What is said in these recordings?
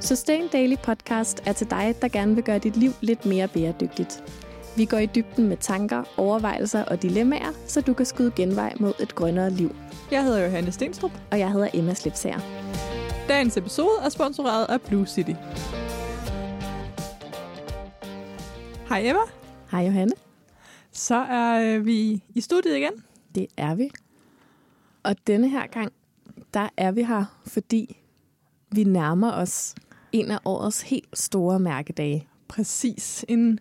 Sustain Daily Podcast er til dig, der gerne vil gøre dit liv lidt mere bæredygtigt. Vi går i dybden med tanker, overvejelser og dilemmaer, så du kan skyde genvej mod et grønnere liv. Jeg hedder Johanne Stenstrup. Og jeg hedder Emma Slipsager. Dagens episode er sponsoreret af Blue City. Hej Emma. Hej Johanne. Så er øh, vi i studiet igen. Det er vi. Og denne her gang, der er vi her, fordi vi nærmer os en af årets helt store mærkedage. Præcis. En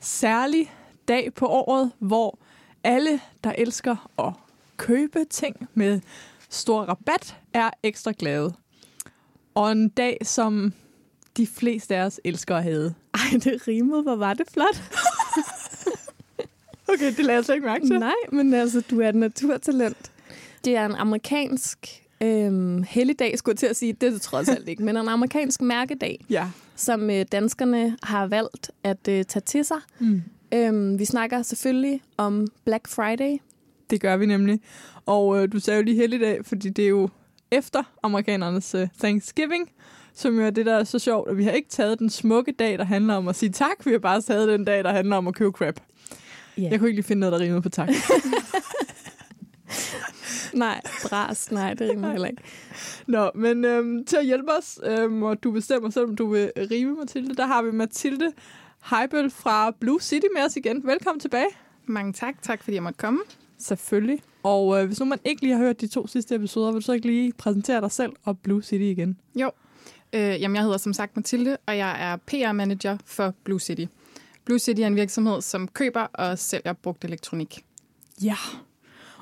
særlig dag på året, hvor alle, der elsker at købe ting med stor rabat, er ekstra glade. Og en dag, som de fleste af os elsker at have. Ej, det rimede. Hvor var det flot. okay, det lader jeg slet ikke mærke til. Nej, men altså, du er et naturtalent. Det er en amerikansk øhm, helligdag, skulle jeg til at sige. Det er det trods alt ikke, men en amerikansk mærkedag, Ja. som øh, danskerne har valgt at øh, tage til sig. Mm. Øhm, vi snakker selvfølgelig om Black Friday. Det gør vi nemlig. Og øh, du sagde jo lige helligdag, fordi det er jo efter amerikanernes øh, Thanksgiving, som jo er det, der er så sjovt, at vi har ikke taget den smukke dag, der handler om at sige tak. Vi har bare taget den dag, der handler om at købe crap. Ja. Jeg kunne ikke lige finde noget, der rimede på tak. Nej, bras, nej, det rimer heller ikke. Nå, men øhm, til at hjælpe os, øhm, og du bestemmer selv, om du vil rime, Mathilde, der har vi Mathilde Heibel fra Blue City med os igen. Velkommen tilbage. Mange tak. Tak fordi jeg måtte komme. Selvfølgelig. Og øh, hvis nu man ikke lige har hørt de to sidste episoder, vil du så ikke lige præsentere dig selv og Blue City igen? Jo. Øh, jamen, jeg hedder som sagt Mathilde, og jeg er PR-manager for Blue City. Blue City er en virksomhed, som køber og sælger brugt elektronik. Ja.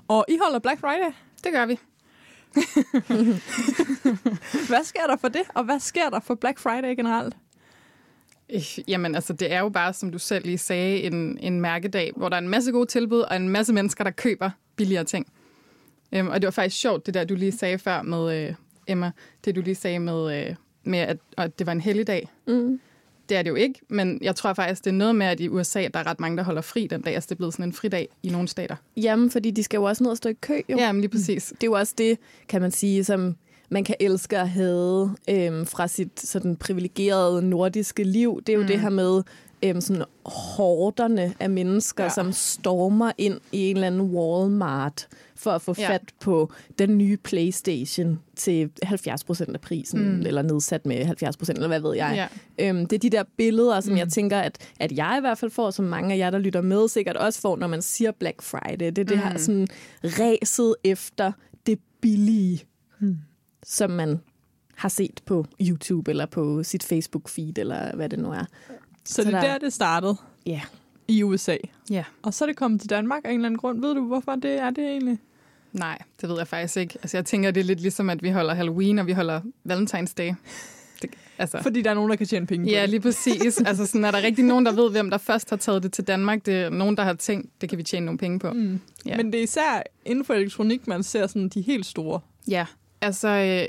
Og I holder Black Friday. Det gør vi. Hvad sker der for det, og hvad sker der for Black Friday generelt? Øh, Jamen, altså, det er jo bare, som du selv lige sagde, en, en mærkedag, hvor der er en masse gode tilbud, og en masse mennesker, der køber billigere ting. Øhm, og det var faktisk sjovt, det der, du lige sagde før med, øh, Emma, det du lige sagde med, øh, med at, at det var en helligdag. Mm. Det er det jo ikke, men jeg tror faktisk, det er noget med, at i USA, der er ret mange, der holder fri den dag. Altså, det er blevet sådan en fridag i nogle stater. Jamen, fordi de skal jo også ned og stå i kø, jo. Ja, men lige præcis. Det er jo også det, kan man sige, som man kan elske at have øhm, fra sit sådan privilegerede nordiske liv. Det er jo mm. det her med øhm, sådan hårderne af mennesker. Ja. som stormer ind i en eller anden Walmart for at få Ja. fat på den nye Playstation til 70 procent af prisen, mm. eller nedsat med 70 procent, eller hvad ved jeg. Ja. Øhm, det er de der billeder, som mm. jeg tænker, at, at jeg i hvert fald får, som mange af jer, der lytter med, sikkert også får, når man siger Black Friday. Det er det her sådan ræset efter det billige, mm. som man har set på YouTube, eller på sit Facebook-feed, eller hvad det nu er. Så, Så det er der- der, det startede Ja. i USA. Ja. Og så er det kommet til Danmark af en eller anden grund. Ved du, hvorfor det er det egentlig? Nej, det ved jeg faktisk ikke. Altså, jeg tænker, det er lidt ligesom, at vi holder Halloween, og vi holder Valentine's Day. Det, altså, Fordi der er nogen, der kan tjene penge på ja, lige præcis. altså, sådan, er der rigtig nogen, der ved, hvem der først har taget det til Danmark? Det er nogen, der har tænkt, det kan vi tjene nogle penge på. Mm. Ja. Men det er især inden for elektronik, man ser sådan de helt store. Ja, altså, øh,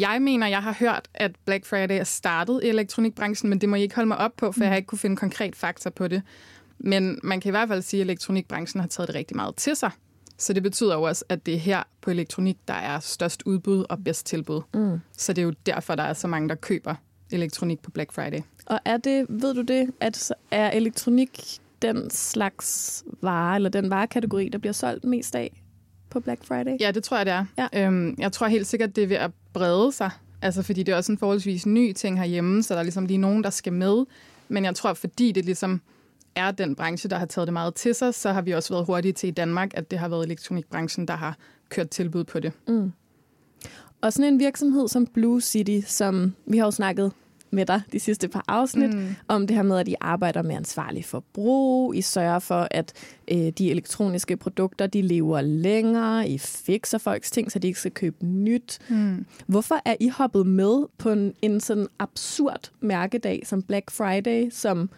jeg mener, jeg har hørt, at Black Friday er startet i elektronikbranchen, men det må I ikke holde mig op på, for jeg har ikke kunne finde konkret fakta på det. Men man kan i hvert fald sige, at elektronikbranchen har taget det rigtig meget til sig. Så det betyder jo også, at det er her på elektronik, der er størst udbud og bedst tilbud. Mm. Så det er jo derfor, der er så mange, der køber elektronik på Black Friday. Og er det, ved du det, at er elektronik den slags vare, eller den varekategori, der bliver solgt mest af på Black Friday? Ja, det tror jeg, det er. Ja. Øhm, jeg tror helt sikkert, det er ved at brede sig. Altså, fordi det er også en forholdsvis ny ting herhjemme, så der er ligesom lige nogen, der skal med. Men jeg tror, fordi det ligesom er den branche, der har taget det meget til sig, så har vi også været hurtige til i Danmark, at det har været elektronikbranchen, der har kørt tilbud på det. Mm. Og sådan en virksomhed som Blue City, som vi har jo snakket med dig de sidste par afsnit, mm. om det her med, at I arbejder med ansvarlig forbrug, I sørger for, at øh, de elektroniske produkter, de lever længere, I fikser folks ting, så de ikke skal købe nyt. Mm. Hvorfor er I hoppet med på en, en sådan absurd mærkedag som Black Friday, som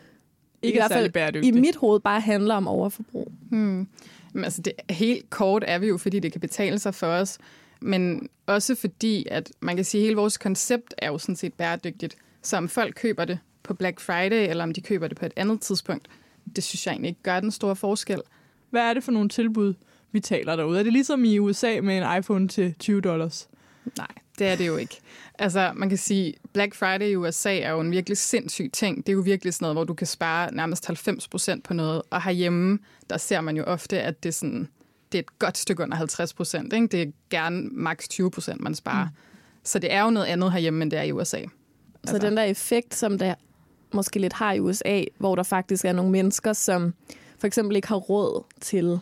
Ikke i er hvert fald særlig bæredygtigt. i mit hoved bare handler om overforbrug? Hmm. Men altså, det, helt kort er vi jo, fordi det kan betale sig for os. Men også fordi, at man kan sige, at hele vores koncept er jo sådan set bæredygtigt. Så om folk køber det på Black Friday, eller om de køber det på et andet tidspunkt, det synes jeg egentlig ikke gør den store forskel. Hvad er det for nogle tilbud, vi taler derude? Er det ligesom i USA med en iPhone til 20 dollars? Nej, det er det jo ikke. Altså, man kan sige, Black Friday i USA er jo en virkelig sindssyg ting. Det er jo virkelig sådan noget, hvor du kan spare nærmest 90 procent på noget. Og herhjemme, der ser man jo ofte, at det er, sådan, det er et godt stykke under 50 procent. Det er gerne maks 20 procent, man sparer. Mm. Så det er jo noget andet herhjemme, end det er i USA. Altså. Så den der effekt, som der måske lidt har i USA, hvor der faktisk er nogle mennesker, som for eksempel ikke har råd til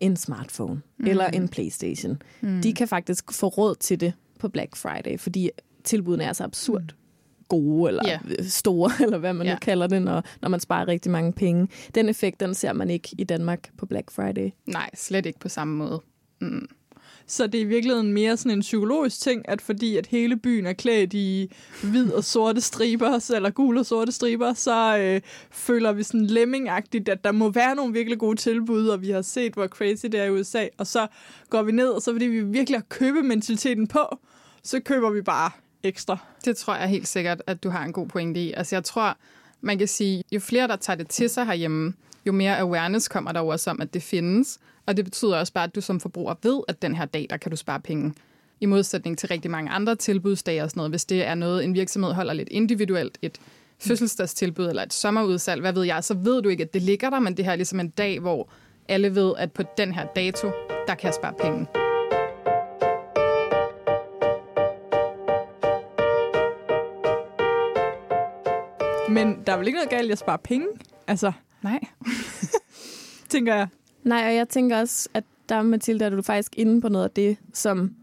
en smartphone mm. eller en Playstation. Mm. De kan faktisk få råd til det på Black Friday, fordi tilbudene er så absurd mm. gode eller yeah. store, eller hvad man yeah. nu kalder det, når, når man sparer rigtig mange penge. Den effekt, den ser man ikke i Danmark på Black Friday. Nej, slet ikke på samme måde. Mm. Så det er i virkeligheden mere sådan en psykologisk ting, at fordi at hele byen er klædt i hvid og sorte striber, eller gule og sorte striber, så øh, føler vi sådan lemmingagtigt, at der må være nogle virkelig gode tilbud, og vi har set, hvor crazy det er i USA, og så går vi ned, og så fordi vi virkelig har købementaliteten på, så køber vi bare ekstra. Det tror jeg helt sikkert, at du har en god pointe i. Altså jeg tror, man kan sige, jo flere, der tager det til sig herhjemme, jo mere awareness kommer der også om, at det findes. Og det betyder også bare, at du som forbruger ved, at den her dag, der kan du spare penge. I modsætning til rigtig mange andre tilbudsdage og sådan noget. Hvis det er noget, en virksomhed holder lidt individuelt, et fødselsdagstilbud eller et sommerudsalg, hvad ved jeg, så ved du ikke, at det ligger der, men det her er ligesom en dag, hvor alle ved, at på den her dato, der kan jeg spare penge. Men der er vel ikke noget galt i at spare penge? Altså, Nej. tænker jeg. Nej, og jeg tænker også, at der, Mathilde, er du faktisk inde på noget af det, som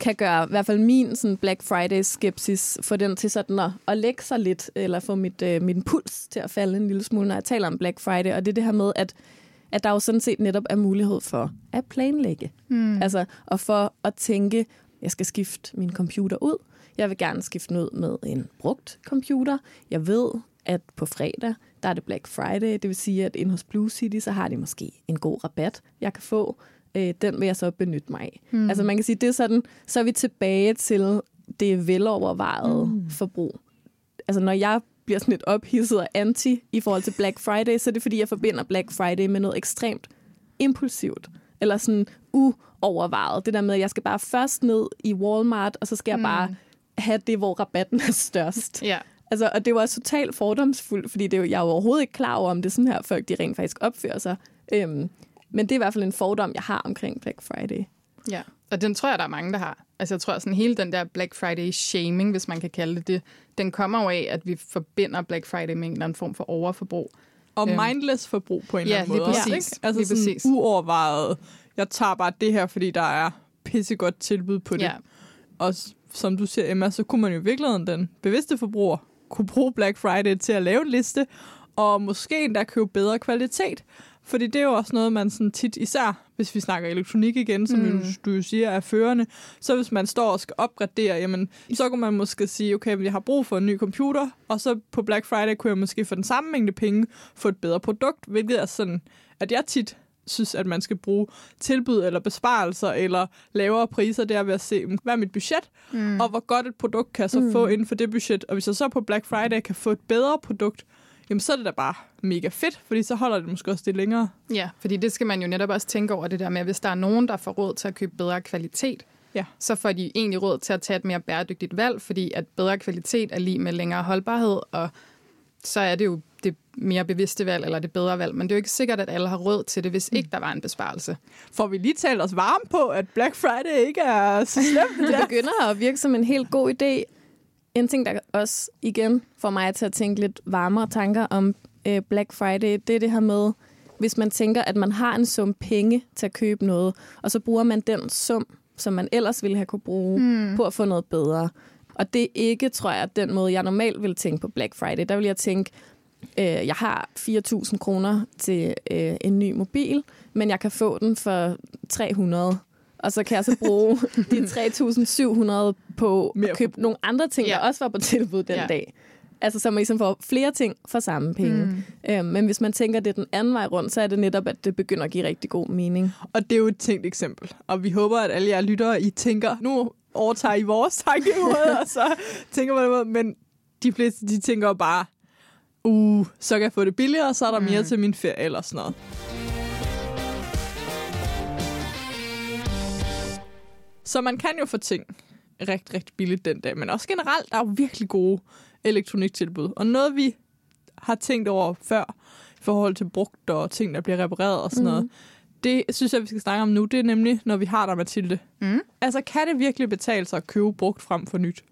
kan gøre i hvert fald min sådan Black Friday-skepsis, få den til sådan at, at lægge sig lidt, eller få mit, øh, min puls til at falde en lille smule, når jeg taler om Black Friday. Og det er det her med, at, at der jo sådan set netop er mulighed for at planlægge. Mm. Altså, og for at tænke, jeg skal skifte min computer ud. Jeg vil gerne skifte den ud med en brugt computer. Jeg ved, at på fredag, der er det Black Friday. Det vil sige, at inde hos Blue City, så har de måske en god rabat, jeg kan få. Øh, den vil jeg så benytte mig af. Mm. Altså man kan sige, det er sådan, så er vi tilbage til det velovervejede mm. forbrug. Altså når jeg bliver sådan lidt ophidset og anti i forhold til Black Friday, så er det fordi, jeg forbinder Black Friday med noget ekstremt impulsivt. Eller sådan uovervejet. Det der med, at jeg skal bare først ned i Walmart, og så skal jeg mm. bare have det, hvor rabatten er størst. Ja. Altså, og det var også totalt fordomsfuldt, fordi det, jeg er overhovedet ikke klar over, om det er sådan her, folk de rent faktisk opfører sig. Øhm, men det er i hvert fald en fordom, jeg har omkring Black Friday. Ja, og den tror jeg, der er mange, der har. Altså, jeg tror sådan hele den der Black Friday-shaming, hvis man kan kalde det det, den kommer jo af, at vi forbinder Black Friday med en eller anden form for overforbrug. Og øhm. mindless forbrug på en ja, eller anden måde. Præcis. Også, ikke? Altså lige sådan præcis. uovervejet, jeg tager bare det her, fordi der er pissegodt tilbud på det. Ja. Og som du siger, Emma, så kunne man jo i virkeligheden den bevidste forbruger kunne bruge Black Friday til at lave en liste, og måske endda købe bedre kvalitet. Fordi det er jo også noget, man sådan tit, især hvis vi snakker elektronik igen, som mm. du jo siger er førende, så hvis man står og skal opgradere, jamen, så kan man måske sige, okay, jeg har brug for en ny computer, og så på Black Friday kunne jeg måske for den samme mængde penge få et bedre produkt, hvilket er sådan, at jeg tit synes, at man skal bruge tilbud eller besparelser eller lavere priser, det er ved at se, hvad er mit budget, mm. og hvor godt et produkt kan jeg så mm. få inden for det budget. Og hvis jeg så på Black Friday kan få et bedre produkt, jamen så er det da bare mega fedt, fordi så holder det måske også det længere. Ja, fordi det skal man jo netop også tænke over det der med, at hvis der er nogen, der får råd til at købe bedre kvalitet, ja. så får de egentlig råd til at tage et mere bæredygtigt valg, fordi at bedre kvalitet er lige med længere holdbarhed, og så er det jo mere bevidste valg, eller det bedre valg. Men det er jo ikke sikkert, at alle har råd til det, hvis ikke der var en besparelse. Får vi lige talt os varme på, at Black Friday ikke er så slemt? det begynder at virke som en helt god idé. En ting, der også igen får mig til at tænke lidt varmere tanker om øh, Black Friday, det er det her med, hvis man tænker, at man har en sum penge til at købe noget, og så bruger man den sum, som man ellers ville have kunne bruge, mm. på at få noget bedre. Og det er ikke, tror jeg, den måde, jeg normalt vil tænke på Black Friday. Der vil jeg tænke, øh, jeg har 4.000 kroner til øh, en ny mobil, men jeg kan få den for 300 og så kan jeg så bruge de 3.700 på Mere at købe nogle andre ting, ja. der også var på tilbud den ja. dag. Altså, så man ligesom får flere ting for samme penge. Mm. Øhm, men hvis man tænker, det den anden vej rundt, så er det netop, at det begynder at give rigtig god mening. Og det er jo et tænkt eksempel. Og vi håber, at alle jer lyttere, I tænker, nu overtager I vores tankemåde, og så tænker man. Men de fleste, de tænker bare, uh, så kan jeg få det billigere, og så er der mm. mere til min ferie eller sådan noget. Så man kan jo få ting rigtig, rigtig billigt den dag. Men også generelt, der er jo virkelig gode elektroniktilbud. Og noget, vi har tænkt over før, i forhold til brugt og ting, der bliver repareret og sådan mm. noget, det synes jeg, vi skal snakke om nu. Det er nemlig, når vi har der, Mathilde. Mm. Altså, kan det virkelig betale sig at købe brugt frem for nyt?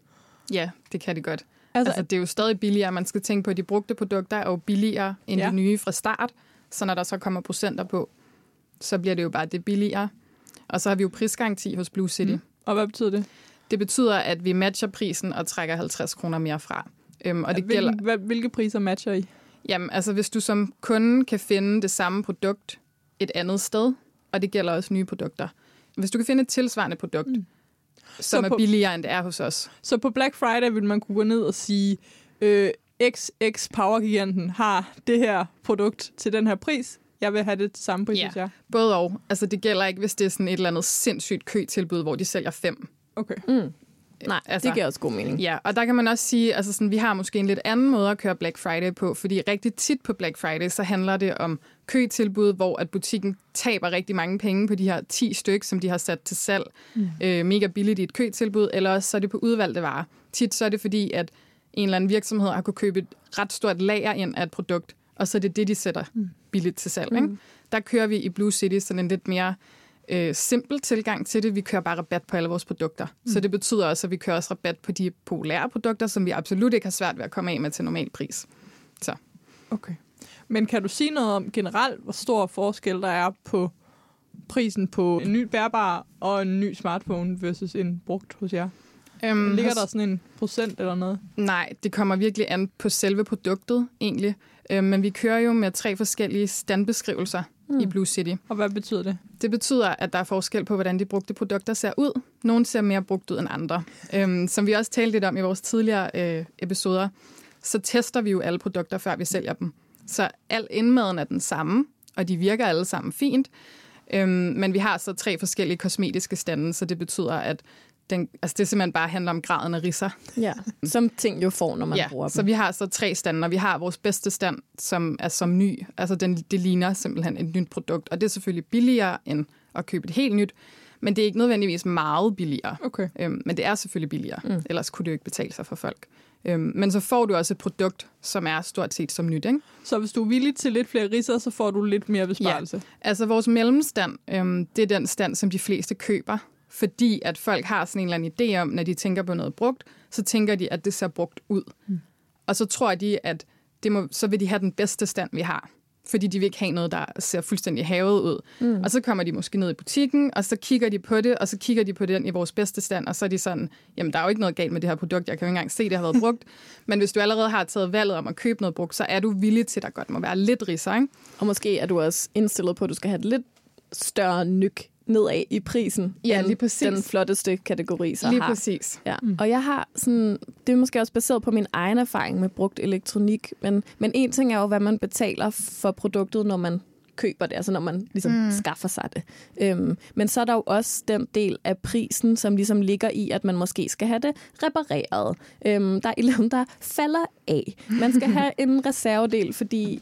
Ja, det kan det godt. Altså, Altså, det er jo stadig billigere. Man skal tænke på, at de brugte produkter er jo billigere end Ja. de nye fra start. Så når der så kommer procenter på, så bliver det jo bare det billigere. Og så har vi jo prisgaranti hos Blue City. Mm. Mm. og hvad betyder det? Det betyder, at vi matcher prisen og trækker 50 kroner mere fra. Øhm, og det Hvil, gælder, hvad, hvilke priser matcher I? jamen, altså, hvis du som kunde kan finde det samme produkt et andet sted, og det gælder også nye produkter. Hvis du kan finde et tilsvarende produkt, Mm. Som Så er på- billigere, end det er hos os, Så på Black Friday vil man kunne gå ned og sige, øh, XX Power-giganten har det her produkt til den her pris. Jeg vil have det til samme pris, Ja. jeg. Både og. Altså, det gælder ikke, hvis det er sådan et eller andet sindssygt køtilbud, hvor de sælger fem. Okay. Mm. Nej, altså, det giver også god mening. Ja, og der kan man også sige, altså sådan, vi har måske en lidt anden måde at køre Black Friday på, fordi rigtig tit på Black Friday, så handler det om køtilbud, hvor at butikken taber rigtig mange penge på de her 10 stykker, som de har sat til salg mm. øh, mega billigt i et køtilbud, eller også så er det på udvalgte varer. Tit så er det fordi, at en eller anden virksomhed har kunne købe et ret stort lager ind af et produkt, og så er det det, de sætter billigt til salg. Ikke? Der kører vi i Blue City sådan en lidt mere øh, simpel tilgang til det. Vi kører bare rabat på alle vores produkter. Mm. Så det betyder også, at vi kører også rabat på de populære produkter, som vi absolut ikke har svært ved at komme af med til normal pris. Så. okay. Men kan du sige noget om generelt, hvor stor forskel der er på prisen på en ny bærbar og en ny smartphone versus en brugt hos jer? Øhm, Ligger hos- der sådan en procent eller noget? Nej, det kommer virkelig an på selve produktet egentlig. Øh, men vi kører jo med tre forskellige standbeskrivelser mm. i Blue City. Og hvad betyder det? Det betyder, at der er forskel på, hvordan de brugte produkter ser ud. Nogle ser mere brugt ud end andre. Øhm, som vi også talte lidt om i vores tidligere øh, episoder, så tester vi jo alle produkter, før vi sælger dem. Så al indmaden er den samme, og de virker alle sammen fint. Øhm, men vi har så tre forskellige kosmetiske stande, så det betyder, at den, altså det simpelthen bare handler om graden af risser. Ja. Som ting jo får, når man ja, bruger så dem. vi har så tre stande, og vi har vores bedste stand, som er som ny. Altså den, det ligner simpelthen et nyt produkt, og det er selvfølgelig billigere end at købe et helt nyt, men det er ikke nødvendigvis meget billigere. Okay. Øhm, men det er selvfølgelig billigere, mm. ellers kunne det jo ikke betale sig for folk. Øhm, men så får du også et produkt, som er stort set som nyt. Ikke? Så hvis du er villig til lidt flere ridser, så får du lidt mere besparelse. Altså vores mellemstand, øhm, det er den stand, som de fleste køber, fordi at folk har sådan en eller anden idé om, når de tænker på noget brugt, så tænker de, at det ser brugt ud. Mm. Og så tror de, at det må, så vil de have den bedste stand, vi har. Fordi de vil ikke have noget, der ser fuldstændig havet ud. Mm. Og så kommer de måske ned i butikken, og så kigger de på det, og så kigger de på den i vores bedste stand, og så er de sådan, jamen der er jo ikke noget galt med det her produkt, jeg kan jo ikke engang se, det har været brugt. Men hvis du allerede har taget valget om at købe noget brugt, så er du villig til, at der godt må være lidt ridser, ikke? Og måske er du også indstillet på, at du skal have et lidt større nyk nedad i prisen, Ja, end lige præcis. den flotteste kategori så Lige har. præcis. Ja. Mm. Og jeg har sådan, det er måske også baseret på min egen erfaring med brugt elektronik, men, men en ting er jo, hvad man betaler for produktet, når man køber det, altså når man ligesom mm. skaffer sig det. Øhm, men så er der jo også den del af prisen, som ligesom ligger i, at man måske skal have det repareret. Øhm, der er et eller andet, der falder af. Man skal have en reservedel, fordi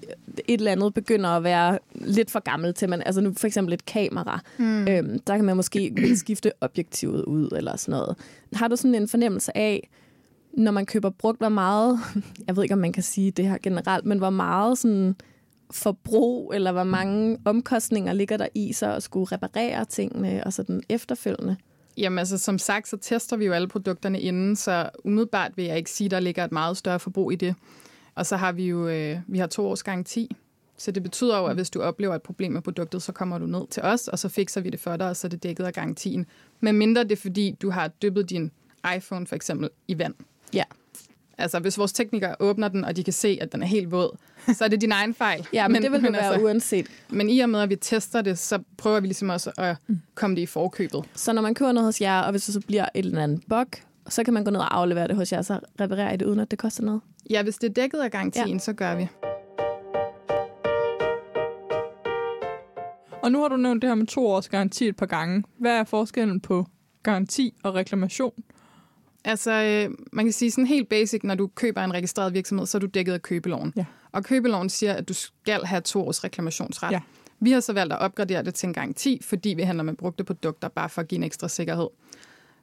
et eller andet begynder at være lidt for gammelt til man, altså nu for eksempel et kamera, mm. øhm, der kan man måske skifte objektivet ud eller sådan noget. Har du sådan en fornemmelse af, når man køber brugt, hvor meget, jeg ved ikke, om man kan sige det her generelt, men hvor meget sådan forbrug, eller hvor mange omkostninger ligger der i så at skulle reparere tingene, og så den efterfølgende? Jamen altså, som sagt, så tester vi jo alle produkterne inden, så umiddelbart vil jeg ikke sige, at der ligger et meget større forbrug i det. Og så har vi jo øh, vi har to års garanti, så det betyder jo, at hvis du oplever et problem med produktet, så kommer du ned til os, og så fikser vi det for dig, og så er det dækket af garantien. Men mindre det er, fordi du har dyppet din iPhone for eksempel i vand. Ja. Altså, hvis vores teknikere åbner den, og de kan se, at den er helt våd, så er det din egen fejl. Ja, men, men det vil det være altså, uanset. Men i og med, at vi tester det, så prøver vi ligesom også at komme det i forkøbet. Så når man køber noget hos jer, og hvis det så bliver et eller andet bug, så kan man gå ned og aflevere det hos jer, så reparerer I det, uden at det koster noget. Ja, hvis det er dækket af garantien, Ja. ja. så gør vi. Og nu har du nævnt det her med to års garanti et par gange. Hvad er forskellen på garanti og reklamation? Altså, øh, man kan sige sådan helt basic, når du køber en registreret virksomhed, så er du dækket af købeloven. Ja. Og købeloven siger, at du skal have to års reklamationsret. Ja. Vi har så valgt at opgradere det til en garanti, fordi vi handler med brugte produkter, bare for at give en ekstra sikkerhed.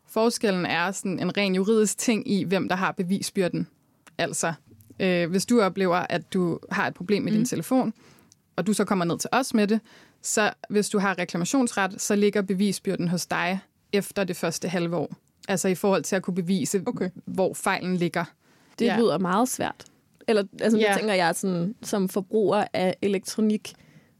Forskellen er sådan en ren juridisk ting i, hvem der har bevisbyrden. Altså, øh, hvis du oplever, at du har et problem med mm. din telefon, og du så kommer ned til os med det, så hvis du har reklamationsret, så ligger bevisbyrden hos dig efter det første halve år. Altså i forhold til at kunne bevise, Okay. hvor fejlen ligger. Det Ja. lyder meget svært. Eller altså, Ja. tænker jeg, sådan, som forbruger af elektronik,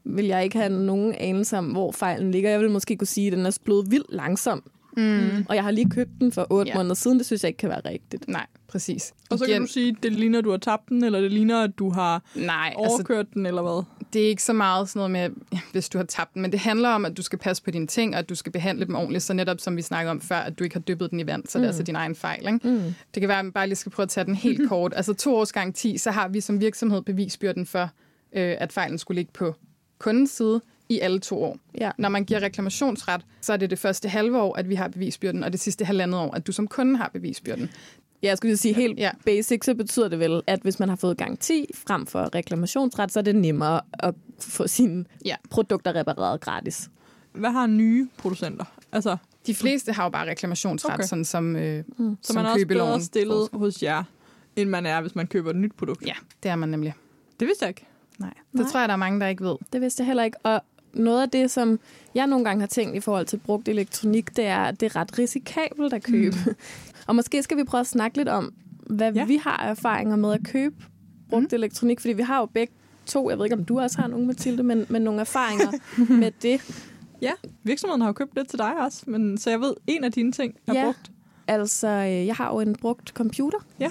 vil jeg ikke have nogen anelse om, hvor fejlen ligger. Jeg vil måske kunne sige, at den er blevet vildt langsom. Mm. Og jeg har lige købt den for otte Ja. ja. måneder siden. Det synes jeg ikke kan være rigtigt. Nej, præcis. Og så kan du sige, at det ligner, at du har tabt den, eller det ligner, at du har Nej, altså, overkørt den, eller hvad? det er ikke så meget sådan noget med, hvis du har tabt den, men det handler om, at du skal passe på dine ting, og at du skal behandle dem ordentligt, så netop som vi snakkede om før, at du ikke har dyppet den i vand, så mm. det er altså din egen fejl. Ikke? Mm. Det kan være, at man bare lige skal prøve at tage den helt kort. Altså to års garanti, så har vi som virksomhed bevisbyrden for, øh, at fejlen skulle ligge på kundens side i alle to år. Ja. Når man giver reklamationsret, så er det det første halve år, at vi har bevisbyrden, og det sidste halvandet år, at du som kunde har bevisbyrden. Ja, jeg skulle lige sige helt Ja. basic, så betyder det vel, at hvis man har fået garanti frem for reklamationsret, så er det nemmere at få sine Ja. produkter repareret gratis. Hvad har nye producenter? Altså, De fleste har jo bare reklamationsret, Okay. sådan som, øh, Mm. så som man er også bedre stillet foreskriver. hos jer, end man er, hvis man køber et nyt produkt. Ja, det er man nemlig. Det vidste jeg ikke. Nej, det Nej. tror jeg, der er mange, der ikke ved. Det vidste jeg heller ikke. Og noget af det, som jeg nogle gange har tænkt i forhold til brugt elektronik, det er, at det er ret risikabelt at købe. Mm. og måske skal vi prøve at snakke lidt om, hvad Ja. vi har erfaringer med at købe brugt mm. elektronik. Fordi vi har jo begge to, jeg ved ikke, om du også har nogen, Mathilde, men, men nogle erfaringer med det. Ja, virksomheden har jo købt lidt til dig også, men så jeg ved, en af dine ting er Ja. brugt. Altså, øh, jeg har jo en brugt computer. Ja.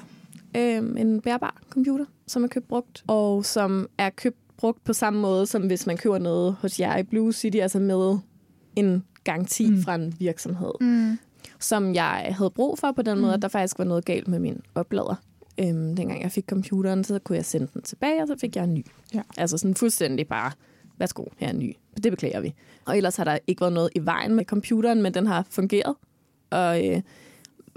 Øhm, en bærbar computer, som er købt brugt, og som er købt brugt på samme måde, som hvis man køber noget hos jer i Blue City, altså med en garanti Mm. mm. fra en virksomhed, Mm. som jeg havde brug for på den måde, Mm. at der faktisk var noget galt med min oplader. Øhm, dengang jeg fik computeren, så kunne jeg sende den tilbage, og så fik jeg en ny. Ja. Altså sådan fuldstændig bare, værsgo, her er en ny. Det beklager vi. Og ellers har der ikke været noget i vejen med computeren, men den har fungeret, og øh,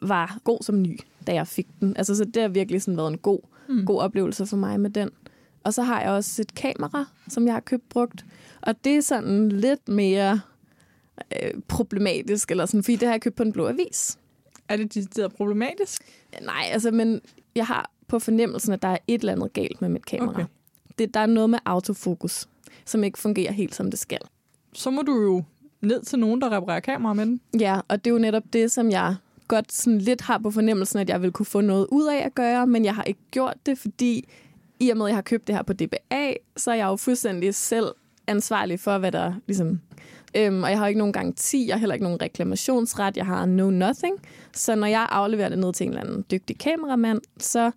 var god som ny, da jeg fik den. Altså, så det har virkelig sådan været en god, Mm. mm. god oplevelse for mig med den. Og så har jeg også et kamera, som jeg har købt brugt. Og det er sådan lidt mere øh, problematisk, eller sådan, fordi det har jeg købt på en blå avis. Er det decideret problematisk? Nej, altså, men jeg har på fornemmelsen, at der er et eller andet galt med mit kamera. Okay. Det, der er noget med autofokus, som ikke fungerer helt, som det skal. Så må du jo ned til nogen, der reparerer kameraer med den. Ja, og det er jo netop det, som jeg godt sådan lidt har på fornemmelsen, at jeg vil kunne få noget ud af at gøre, men jeg har ikke gjort det, fordi i og med, at jeg har købt det her på DBA, så er jeg jo fuldstændig selv ansvarlig for, hvad der ligesom... Øhm, og jeg har ikke nogen garanti, jeg har heller ikke nogen reklamationsret, jeg har no nothing. Så når jeg afleverer det ned til en eller anden dygtig kameramand, så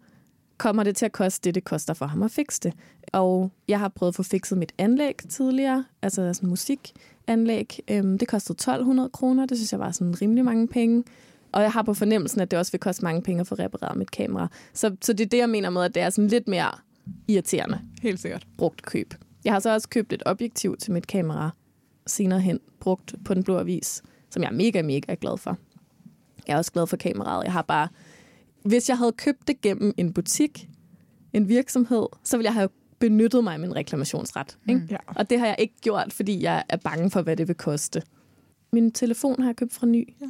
kommer det til at koste det, det koster for ham at fikse det. Og jeg har prøvet at få fikset mit anlæg tidligere, altså sådan musikanlæg. Øhm, det kostede 1200 kroner, det synes jeg var sådan rimelig mange penge. Og jeg har på fornemmelsen, at det også vil koste mange penge at få repareret mit kamera. Så, så det er det, jeg mener med, at det er sådan lidt mere irriterende Helt sikkert. brugt køb. Jeg har så også købt et objektiv til mit kamera senere hen, brugt på den blå avis, som jeg er mega, mega glad for. Jeg er også glad for kameraet. Jeg har bare... Hvis jeg havde købt det gennem en butik, en virksomhed, så ville jeg have benyttet mig af min reklamationsret. Ikke? Mm. Ja. Og det har jeg ikke gjort, fordi jeg er bange for, hvad det vil koste. Min telefon har jeg købt fra ny. Ja.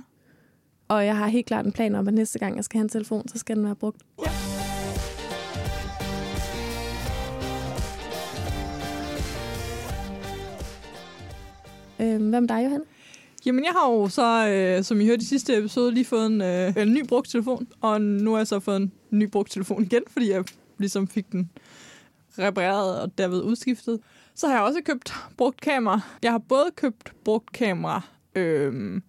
Og jeg har helt klart en plan om, at næste gang jeg skal have en telefon, så skal den være brugt. Ja. Øhm, hvad med dig, Johan? Jamen, jeg har jo så, øh, som I hørte i sidste episode, lige fået en, øh, en ny brugt telefon. Og nu har jeg så fået en ny brugt telefon igen, fordi jeg ligesom fik den repareret og derved udskiftet. Så har jeg også købt brugt kamera. Jeg har både købt brugt kamera øh,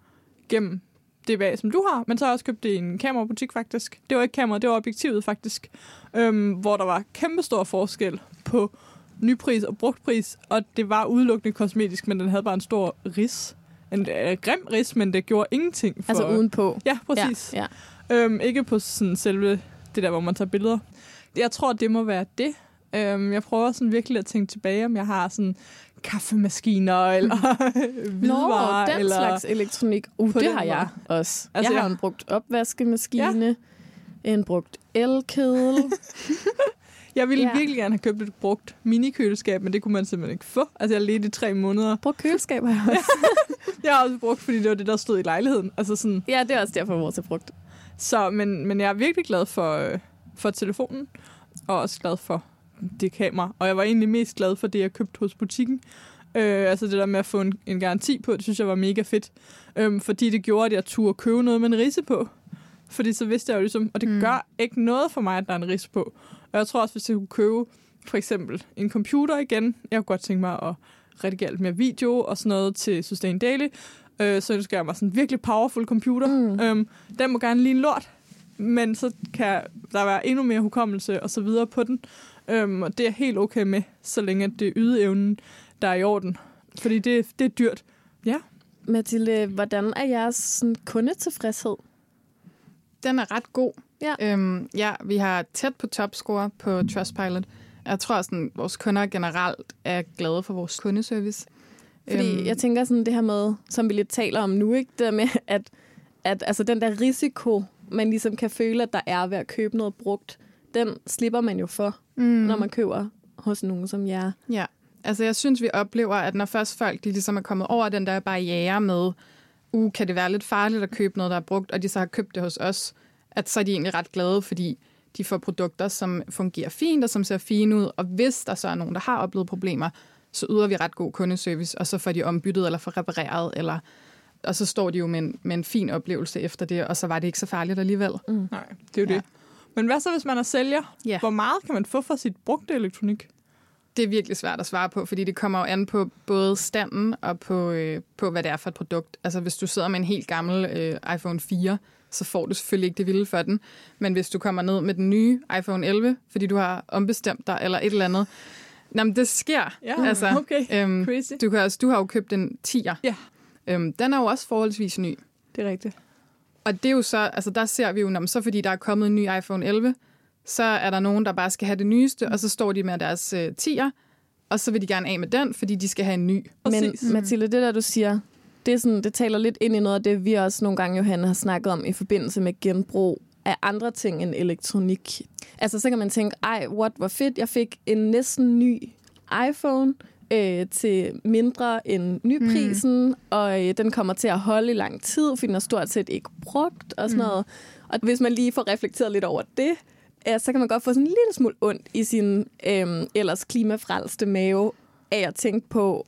gennem DBA, som du har, men så har jeg også købt det i en kamerabutik faktisk. Det var ikke kamera, det var objektivet faktisk. Øhm, hvor der var kæmpestor forskel på nypris og brugtpris, og det var udelukkende kosmetisk, men den havde bare en stor ris. En øh, grim ris, men det gjorde ingenting for... Altså udenpå. Ja, præcis. Ja, Ja. Øhm, ikke på sådan selve det der, hvor man tager billeder. Jeg tror, det må være det. Øhm, jeg prøver sådan virkelig at tænke tilbage, om jeg har sådan kaffemaskiner eller Nå, hvidevarer. den eller... slags elektronik. Uh, det har måde. jeg også. Altså, Altså, jeg har jeg- en brugt opvaskemaskine, ja. en brugt elkedel. Jeg ville Ja. virkelig gerne have købt et brugt minikøleskab, men det kunne man simpelthen ikke få. Altså, jeg ledte i tre måneder. Brug køleskab har jeg også. Jeg har også brugt, fordi det var det, der stod i lejligheden. Altså sådan, ja, det er også derfor, vores er brugt. så, men, men jeg er virkelig glad for, øh, for telefonen, og også glad for det kamera. Og jeg var egentlig mest glad for det, jeg købte hos butikken. Øh, altså det der med at få en, en garanti på, det synes jeg var mega fedt. Øhm, fordi det gjorde, at jeg turde købe noget med en risse på. Fordi så vidste jeg jo ligesom, og det Mm. gør ikke noget for mig, at der er en risse på. Og jeg tror også, hvis jeg kunne købe for eksempel en computer igen, jeg kunne godt tænke mig at redigere lidt mere video og sådan noget til Sustain Daily, øh, så ønsker jeg mig sådan en virkelig powerful computer. Mm. Øhm, den må gerne ligne lort, men så kan der være endnu mere hukommelse og så videre på den. Øhm, og det er jeg helt okay med, så længe at det er ydeevnen, der er i orden. Fordi det, det er dyrt. Mathilde, hvordan er jeres sådan, kundetilfredshed? Den er ret god. Ja. Øhm, ja, vi har tæt på topscore på Trustpilot. Jeg tror, at vores kunder generelt er glade for vores kundeservice. Fordi øhm. jeg tænker sådan det her med, som vi lidt taler om nu, ikke? det der med, at, at altså, den der risiko, man ligesom kan føle, at der er ved at købe noget brugt, den slipper man jo for, mm. når man køber hos nogen som jer. Ja, altså jeg synes, vi oplever, at når først folk de ligesom er kommet over den der barriere med, uh, kan det være lidt farligt at købe noget, der er brugt, og de så har købt det hos os, at så er de egentlig ret glade, fordi de får produkter, som fungerer fint og som ser fine ud, og hvis der så er nogen, der har oplevet problemer, så yder vi ret god kundeservice, og så får de ombyttet eller får repareret, eller, og så står de jo med en, med en fin oplevelse efter det, og så var det ikke så farligt alligevel. Mm. Nej, det er jo Ja. det. Men hvad så, hvis man er sælger? Ja. Hvor meget kan man få for sit brugte elektronik? Det er virkelig svært at svare på, fordi det kommer jo an på både standen og på, øh, på hvad det er for et produkt. Altså hvis du sidder med en helt gammel øh, iPhone 4, så får du selvfølgelig ikke det vilde for den. Men hvis du kommer ned med den nye iPhone 11, fordi du har ombestemt dig eller et eller andet, jamen det sker. Ja, altså, okay. Øhm, Crazy. du, kan også, du har jo købt en 10'er. Ja. Øhm, den er jo også forholdsvis ny. Det er rigtigt. Og det er jo så, altså der ser vi jo, når så fordi der er kommet en ny iPhone 11, så er der nogen, der bare skal have det nyeste, og så står de med deres øh, 10'er, og så vil de gerne af med den, fordi de skal have en ny. Men Præcis. Mathilde, det der du siger, det, er sådan, det taler lidt ind i noget af det, vi også nogle gange, Johanne, har snakket om i forbindelse med genbrug af andre ting end elektronik. Altså, så kan man tænke, ej, what, hvor fedt, jeg fik en næsten ny iPhone øh, til mindre end nyprisen, mm. og øh, den kommer til at holde i lang tid, fordi den er stort set ikke brugt og sådan mm. noget. Og hvis man lige får reflekteret lidt over det, øh, så kan man godt få sådan en lille smule ondt i sin øh, ellers klimafrelste mave af at tænke på,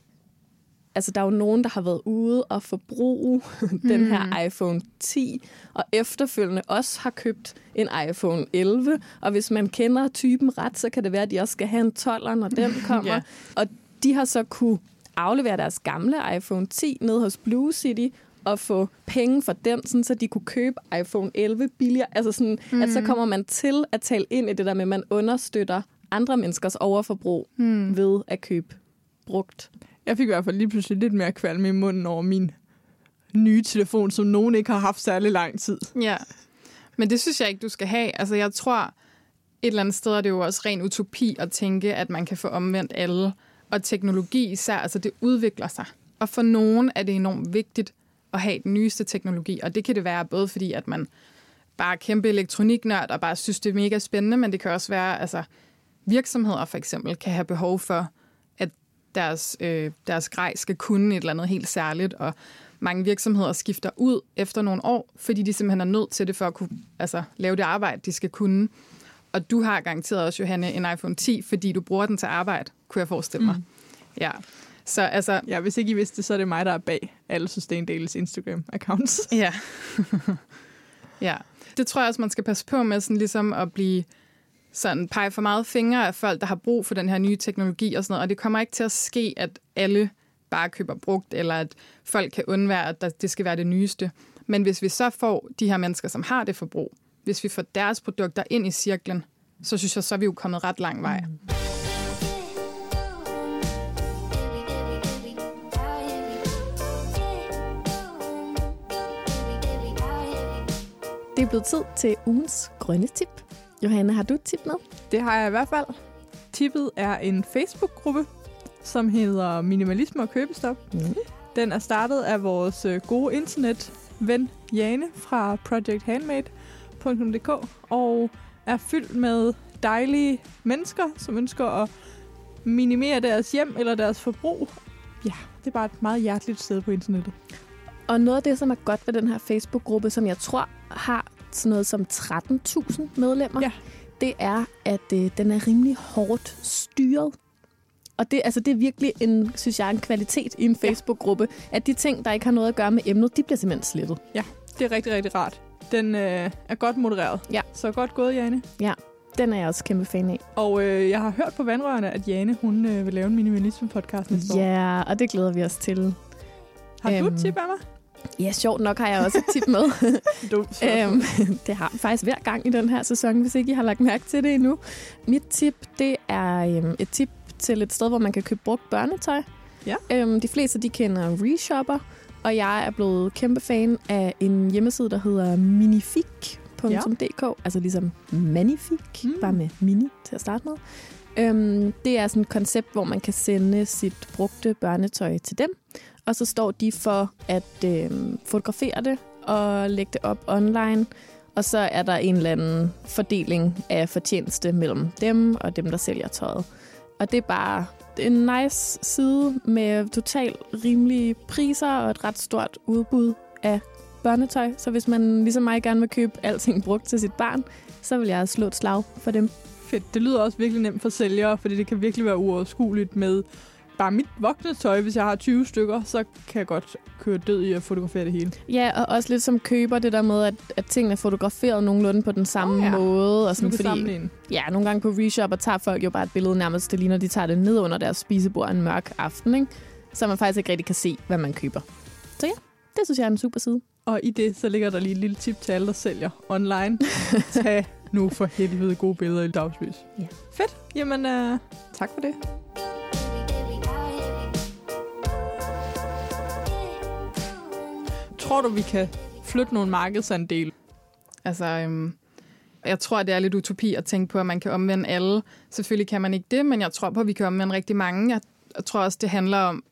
altså der er jo nogen, der har været ude og forbruge den her iPhone 10, og efterfølgende også har købt en iPhone 11. Og hvis man kender typen ret, så kan det være, at de også skal have en 12'er, når den kommer. Ja. Og de har så kunne aflevere deres gamle iPhone 10 ned hos Blue City og få penge for den, sådan, så de kunne købe iPhone 11 billigere. Altså sådan, mm. at så kommer man til at tale ind i det der med, at man understøtter andre menneskers overforbrug mm. ved at købe brugt. Jeg fik i hvert fald lige pludselig lidt mere kvalme i munden over min nye telefon, som nogen ikke har haft særlig lang tid. Ja, men det synes jeg ikke, du skal have. Altså jeg tror, et eller andet sted er det jo også ren utopi at tænke, at man kan få omvendt alle. Og teknologi især, altså det udvikler sig. Og for nogen er det enormt vigtigt at have den nyeste teknologi, og det kan det være både fordi, at man bare er kæmpe elektroniknørd og bare synes, det er mega spændende, men det kan også være, altså virksomheder for eksempel kan have behov for, deres, øh, deres grej skal kunne et eller andet helt særligt, og mange virksomheder skifter ud efter nogle år, fordi de simpelthen er nødt til det for at kunne altså, lave det arbejde, de skal kunne. Og du har garanteret også, Johanne, en iPhone 10, fordi du bruger den til arbejde, kunne jeg forestille mig. Mm. Ja. Så altså, Ja, hvis ikke I vidste det, så er det mig, der er bag alle Sustain Dailies Instagram-accounts. Ja. ja. Det tror jeg også, man skal passe på med sådan ligesom at blive sådan pege for meget fingre af folk, der har brug for den her nye teknologi og sådan noget. Og det kommer ikke til at ske, at alle bare køber brugt, eller at folk kan undvære, at det skal være det nyeste. Men hvis vi så får de her mennesker, som har det forbrug, hvis vi får deres produkter ind i cirklen, så synes jeg, så er vi jo kommet ret lang vej. Det er blevet tid til ugens grønne tip. Johanne, har du et tip med? Det har jeg i hvert fald. Tippet er en Facebook-gruppe, som hedder Minimalisme og Købestop. Mm. Den er startet af vores øh, gode internetven Jane fra projecthandmade.dk og er fyldt med dejlige mennesker, som ønsker at minimere deres hjem eller deres forbrug. Ja, det er bare et meget hjerteligt sted på internettet. Og noget af det, som er godt ved den her Facebook-gruppe, som jeg tror har sådan noget som 13.000 medlemmer, Ja. det er, at øh, den er rimelig hårdt styret. Og det, altså, det er virkelig en, synes jeg, en kvalitet i en Facebook-gruppe, at de ting, der ikke har noget at gøre med emnet, de bliver simpelthen slettet. Det er rigtig, rigtig rart. Den øh, er godt modereret. Ja. Så godt gået, Jane. Den er jeg også kæmpe fan af. Og øh, jeg har hørt på vandrørene, at Jane hun øh, vil lave en minimalisme-podcast næste år. Ja, og det glæder vi os til. Har du Øhm, et tip af mig? Ja, sjovt nok har jeg også et tip med. Dumt øhm, det har vi faktisk hver gang i den her sæson, hvis ikke I har lagt mærke til det endnu. Mit tip, det er øhm, et tip til et sted, hvor man kan købe brugt børnetøj. Ja. Øhm, de fleste, de kender Reshopper, og jeg er blevet kæmpe fan af en hjemmeside, der hedder minifik.dk, altså ligesom Magnifique, Mm. mm. bare med mini til at starte med. Øhm, det er sådan et koncept, hvor man kan sende sit brugte børnetøj til dem, og så står de for at øh, fotografere det og lægge det op online, og så er der en eller anden fordeling af fortjeneste mellem dem og dem, der sælger tøjet. Og det er bare det er en nice side med totalt rimelige priser og et ret stort udbud af børnetøj. Så hvis man ligesom mig gerne vil købe alting brugt til sit barn, så vil jeg slå et slag for dem. Fedt. Det lyder også virkelig nemt for sælgere, fordi det kan virkelig være uoverskueligt med bare mit voksne tøj. Hvis jeg har 20 stykker, så kan jeg godt køre død i at fotografere det hele. Ja, og også lidt som køber det der med, at, at tingene er fotograferet nogenlunde på den samme oh, ja. måde. Og Så sådan, kan fordi, ja, nogle gange på Reshop, og tager folk jo bare et billede nærmest, det ligner, de tager det ned under deres spisebord en mørk aften, ikke? Så man faktisk ikke rigtig kan se, hvad man køber. Så ja, det synes jeg er en super side. Og i det, så ligger der lige et lille tip til alle, der sælger online. Tag nu for helvede gode billeder i dagslys. Ja. Fedt. Jamen, uh, tak for det. Tror du, vi kan flytte nogle markedsandele? Altså, øhm, jeg tror, det er lidt utopi at tænke på, at man kan omvende alle. Selvfølgelig kan man ikke det, men jeg tror på, at vi kan omvende rigtig mange. Jeg, jeg tror også, det handler om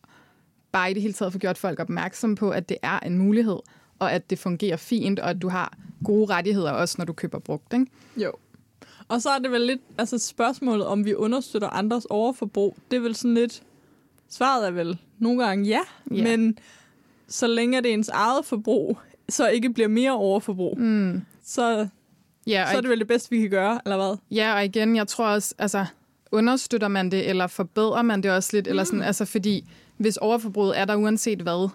bare i det hele taget at få gjort folk opmærksom på, at det er en mulighed, og at det fungerer fint, og at du har gode rettigheder også, når du køber brugt. Ikke? Jo. Og så er det vel lidt, altså spørgsmålet, om vi understøtter andres overforbrug, det er vel sådan lidt, svaret er vel nogle gange ja, Ja. men så længe det er ens eget forbrug, så ikke bliver mere overforbrug, Mm. så, Ja, så er det vel det bedste, vi kan gøre, eller hvad? Ja, og igen, jeg tror også, altså, understøtter man det, eller forbedrer man det også lidt, mm. eller sådan, altså, fordi hvis overforbruget er der uanset hvad,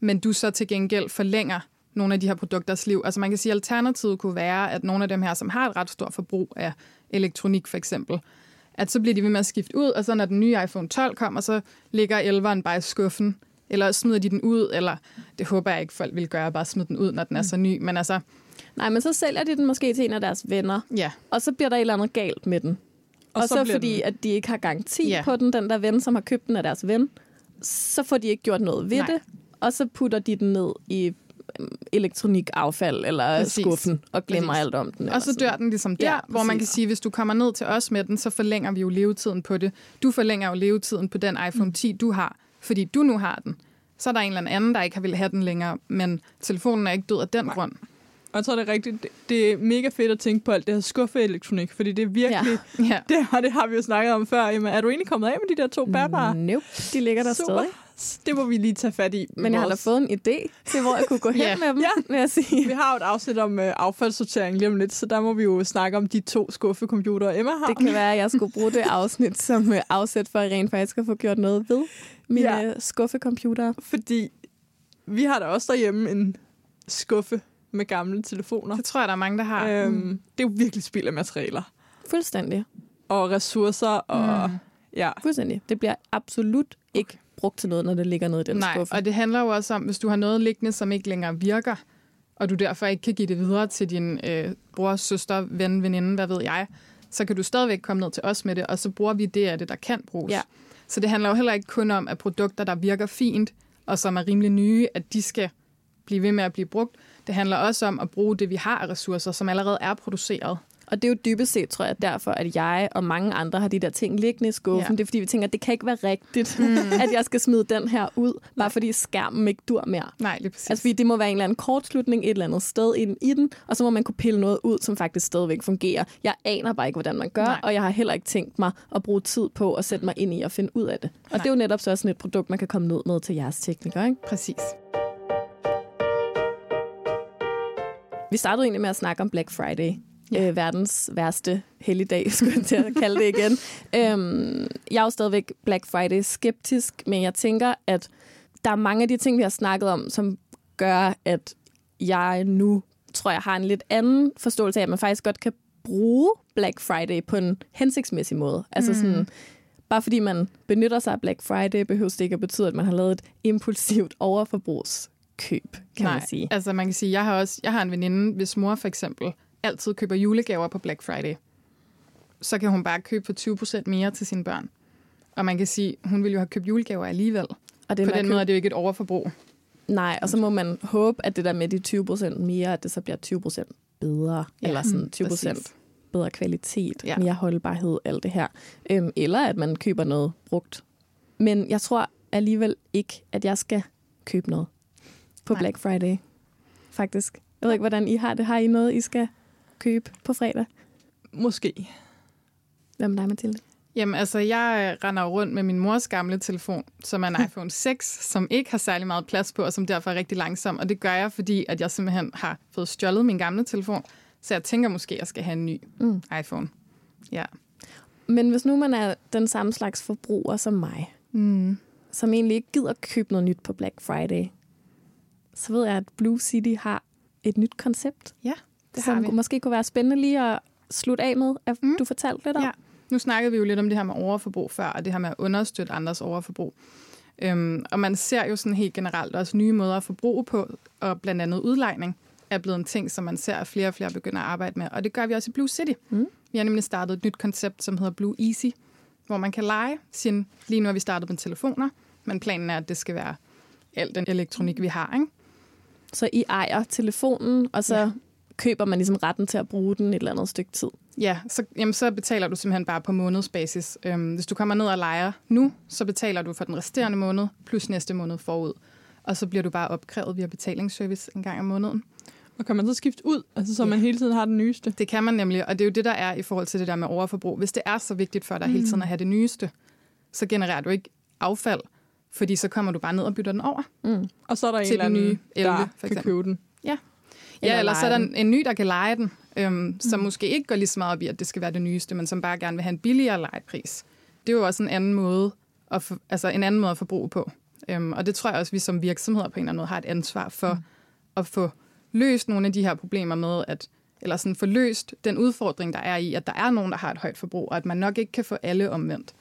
men du så til gengæld forlænger nogle af de her produkters liv. Altså man kan sige, at alternativet kunne være, at nogle af dem her, som har et ret stort forbrug af elektronik for eksempel, at så bliver de ved med at skifte ud, og så når den nye iPhone 12 kommer, så ligger 11'eren bare i skuffen, eller smider de den ud, eller det håber jeg ikke, folk vil gøre, bare smide den ud, når den er så ny. Men altså, Nej, men så sælger de den måske til en af deres venner, ja, og så bliver der et eller andet galt med den. Og, og så, så fordi, den- at de ikke har garanti Ja. på den, den der ven, som har købt den af deres ven, så får de ikke gjort noget ved Nej. det, og så putter de den ned i øhm, elektronikaffald eller Præcis. Skuffen og glemmer Præcis. alt om den. Og så dør den ligesom der, Ja, hvor man kan sige, hvis du kommer ned til os med den, så forlænger vi jo levetiden på det. Du forlænger jo levetiden på den iPhone 10, du har, fordi du nu har den. Så er der en eller anden, der ikke har ville have den længere, men telefonen er ikke død af den Nej. grund. Og jeg tror, det er rigtigt. Det, det er mega fedt at tænke på alt det her skuffeelektronik, fordi det er virkelig... Ja. Ja. Det, har, det har vi jo snakket om før. Emma, er du egentlig kommet af med de der to bærbare? Nope, de ligger der Super. stadig. Det må vi lige tage fat i. Men jeg har da vores- fået en idé til, hvor jeg kunne gå hen Ja. med dem, Ja. vil jeg sige. Vi har jo et afsnit om øh, affaldssortering lige om lidt, så der må vi jo snakke om de to skuffecomputere, Emma har. Det kan være, at jeg skulle bruge det afsnit som øh, afsæt for at rent faktisk at få gjort noget ved mine Ja. skuffecomputere. Fordi vi har da også derhjemme en skuffe med gamle telefoner. Det tror jeg, der er mange, der har. Øhm, det er jo virkelig spild af materialer Fuldstændig. og ressourcer. Og, Mm. ja. Fuldstændig. Det bliver absolut ikke brugt til noget, når det ligger nede i den Nej, skuffe. og det handler jo også om, hvis du har noget liggende, som ikke længere virker, og du derfor ikke kan give det videre til din øh, bror, søster, ven, veninde, hvad ved jeg, så kan du stadigvæk komme ned til os med det, og så bruger vi det af det, der kan bruges. Ja. Så det handler jo heller ikke kun om, at produkter, der virker fint, og som er rimelig nye, at de skal blive ved med at blive brugt. Det handler også om at bruge det, vi har af ressourcer, som allerede er produceret. Og det er jo dybest set, tror jeg, derfor, at jeg og mange andre har de der ting liggende i skuffen. Ja. Det er fordi, vi tænker, at det kan ikke være rigtigt, mm. at jeg skal smide den her ud, bare fordi skærmen ikke dur mere. Nej, lige præcis. Altså, fordi det må være en eller anden kortslutning et eller andet sted ind i den, og så må man kunne pille noget ud, som faktisk stadigvæk fungerer. Jeg aner bare ikke, hvordan man gør, Nej. og jeg har heller ikke tænkt mig at bruge tid på at sætte mig ind i og finde ud af det. Og Nej. det er jo netop så sådan et produkt, man kan komme ned med til jeres teknikere, ikke? præcis. Vi startede egentlig med at snakke om Black Friday. Ja. Øh, verdens værste helligdag, skulle jeg til at kalde det igen. øhm, jeg er jo stadigvæk Black Friday skeptisk, men jeg tænker, at der er mange af de ting, vi har snakket om, som gør, at jeg nu tror, jeg har en lidt anden forståelse af, at man faktisk godt kan bruge Black Friday på en hensigtsmæssig måde. Altså sådan, bare fordi man benytter sig af Black Friday, behøver det ikke at betyde, at man har lavet et impulsivt overforbrugskøb, kan Nej, man sige. altså man kan sige, jeg har også jeg har en veninde, hvis mor for eksempel altid køber julegaver på Black Friday. Så kan hun bare købe for 20% mere til sine børn. Og man kan sige, hun ville jo have købt julegaver alligevel. Og det På den købe- måde er det jo ikke et overforbrug. Nej, og så må man håbe, at det der med de 20% mere, at det så bliver 20% bedre, ja, eller sådan 20% præcis. bedre kvalitet, ja. mere holdbarhed, alt det her. Øhm, eller at man køber noget brugt. Men jeg tror alligevel ikke, at jeg skal købe noget på Nej. Black Friday, faktisk. Jeg ved ikke, hvordan I har det. Har I noget, I skal købe på fredag? Måske. Hvad med dig, Mathilde? Jamen altså, jeg øh, render rundt med min mors gamle telefon, som er en iPhone 6, som ikke har særlig meget plads på, og som derfor er rigtig langsom. Og det gør jeg, fordi at jeg simpelthen har fået stjålet min gamle telefon. Så jeg tænker måske, at jeg skal have en ny Mm. iPhone. Ja. Men hvis nu man er den samme slags forbruger som mig, Mm. som egentlig ikke gider købe noget nyt på Black Friday, så ved jeg, at Blue City har et nyt koncept, Ja, det som har vi. måske kunne være spændende lige at slutte af med, at Mm. du fortalte lidt om. Ja. Nu snakkede vi jo lidt om det her med overforbrug før, og det her med at understøtte andres overforbrug. Øhm, og man ser jo sådan helt generelt også nye måder at forbruge på, og blandt andet udlejning er blevet en ting, som man ser, at flere og flere begynder at arbejde med. Og det gør vi også i Blue City. Mm. Vi har nemlig startet et nyt koncept, som hedder Blue Easy, hvor man kan lege sin... Lige nu har vi startet med telefoner, men planen er, at det skal være al den elektronik, vi har. Ikke? Så I ejer telefonen, og så Ja. Køber man ligesom retten til at bruge den et eller andet stykke tid. Ja, så, jamen, så betaler du simpelthen bare på månedsbasis. Øhm, hvis du kommer ned og leger nu, så betaler du for den resterende måned, plus næste måned forud. Og så bliver du bare opkrævet via betalingsservice en gang om måneden. Og kan man så skifte ud, altså, så Ja. man hele tiden har den nyeste? Det kan man nemlig, og det er jo det, der er i forhold til det der med overforbrug. Hvis det er så vigtigt for dig mm. hele tiden at have det nyeste, så genererer du ikke affald, fordi så kommer du bare ned og bytter den over. Mm. Og så er der en Til eller den anden, nye 11, der for kan eksempel. købe den. Ja, Eller eller så er der en, en ny, der kan lege den, øhm, mm. som måske ikke går lige så meget op i, at det skal være det nyeste, men som bare gerne vil have en billigere lejepris. Det er jo også en anden måde at, for, altså en anden måde at forbruge på. Øhm, og det tror jeg også, vi som virksomheder på en eller anden måde har et ansvar for mm. at få løst nogle af de her problemer med, at eller sådan få løst den udfordring, der er i, at der er nogen, der har et højt forbrug, og at man nok ikke kan få alle omvendt.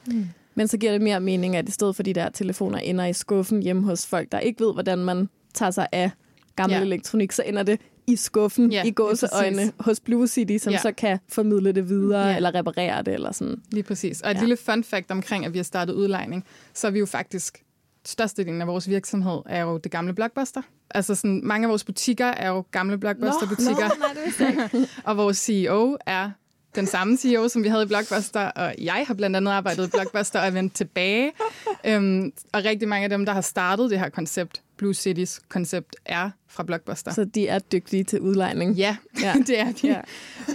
Men så giver det mere mening, at i stedet for de der telefoner ender i skuffen hjemme hos folk, der ikke ved, hvordan man tager sig af gammel Ja. ja. elektronik, så ender det i skuffen, Ja, i gåseøjne, hos Blue City, som Ja. så kan formidle det videre, Ja. eller reparere det, eller sådan. Lige præcis. Og et ja. Lille fun fact omkring, at vi har startet udlejning, så er vi jo faktisk, størstedelen af vores virksomhed er jo det gamle Blockbuster. Altså sådan, mange af vores butikker er jo gamle Blockbuster-butikker, ikke. og vores CEO er den samme CEO, som vi havde i Blockbuster, og jeg har blandt andet arbejdet i Blockbuster og er vendt tilbage. Øhm, og rigtig mange af dem, der har startet det her koncept, Blue Cities koncept, er fra Blockbuster. Så de er dygtige til udlejning. Ja, ja. Det er de. Ja.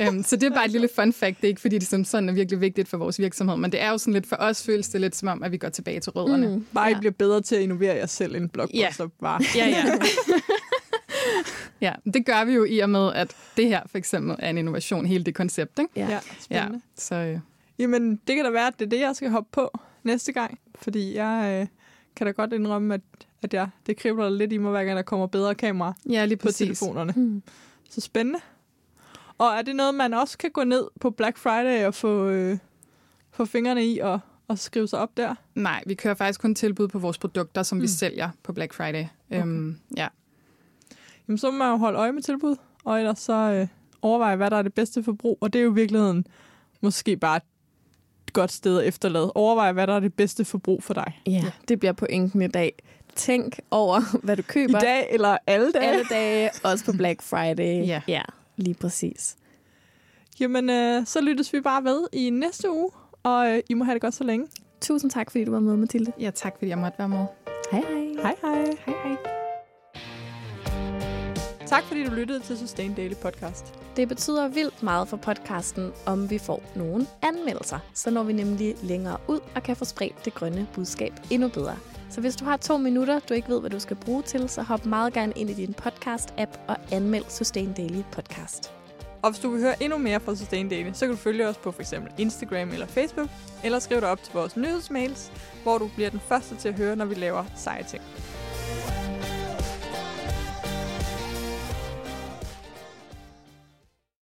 Øhm, så det er bare et lille fun fact. Det er ikke, fordi det som sådan er virkelig vigtigt for vores virksomhed, men det er jo sådan lidt for os, føles det lidt som om, at vi går tilbage til rødderne. Mm. Bare I ja. bliver bedre til at innovere jer selv end Blockbuster bare. Ja, ja. ja, det gør vi jo i og med, at det her for eksempel er en innovation, hele det koncept. Ikke? Ja. ja Ja, spændende. så øh, Jamen, det kan da være, at det er det, jeg skal hoppe på næste gang. Fordi jeg øh, kan da godt indrømme, at, at jeg, det kribler lidt i mig, hver gang der kommer bedre kamera ja, lige på telefonerne. Mm. Så spændende. Og er det noget, man også kan gå ned på Black Friday og få, øh, få fingrene i og, og skrive sig op der? Nej, vi kører faktisk kun tilbud på vores produkter, som mm. vi sælger på Black Friday. Okay. Øhm, ja. Jamen, så må man jo holde øje med tilbud, og ellers så øh, overveje, hvad der er det bedste forbrug. Og det er jo i virkeligheden måske bare et godt sted at efterlade. Overveje, hvad der er det bedste forbrug for dig. Ja, det bliver pointen i dag. Tænk over, hvad du I køber dag eller alle dage. alle dage, også på Black Friday. Ja. ja lige præcis. Jamen, øh, så lyttes vi bare ved i næste uge, og øh, I må have det godt så længe. Tusind tak, fordi du var med, Mathilde. Ja, tak fordi jeg måtte være med. Hej hej. Hej hej. Hej hej. Tak fordi du lyttede til Sustain Daily Podcast. Det betyder vildt meget for podcasten, om vi får nogle anmeldelser. Så når vi nemlig længere ud og kan få spredt det grønne budskab endnu bedre. Så hvis du har to minutter, du ikke ved, hvad du skal bruge til, så hop meget gerne ind i din podcast-app og anmeld Sustain Daily Podcast. Og hvis du vil høre endnu mere fra Sustain Daily, så kan du følge os på f.eks. Instagram eller Facebook, eller skriv dig op til vores nyhedsmails, hvor du bliver den første til at høre, når vi laver seje ting.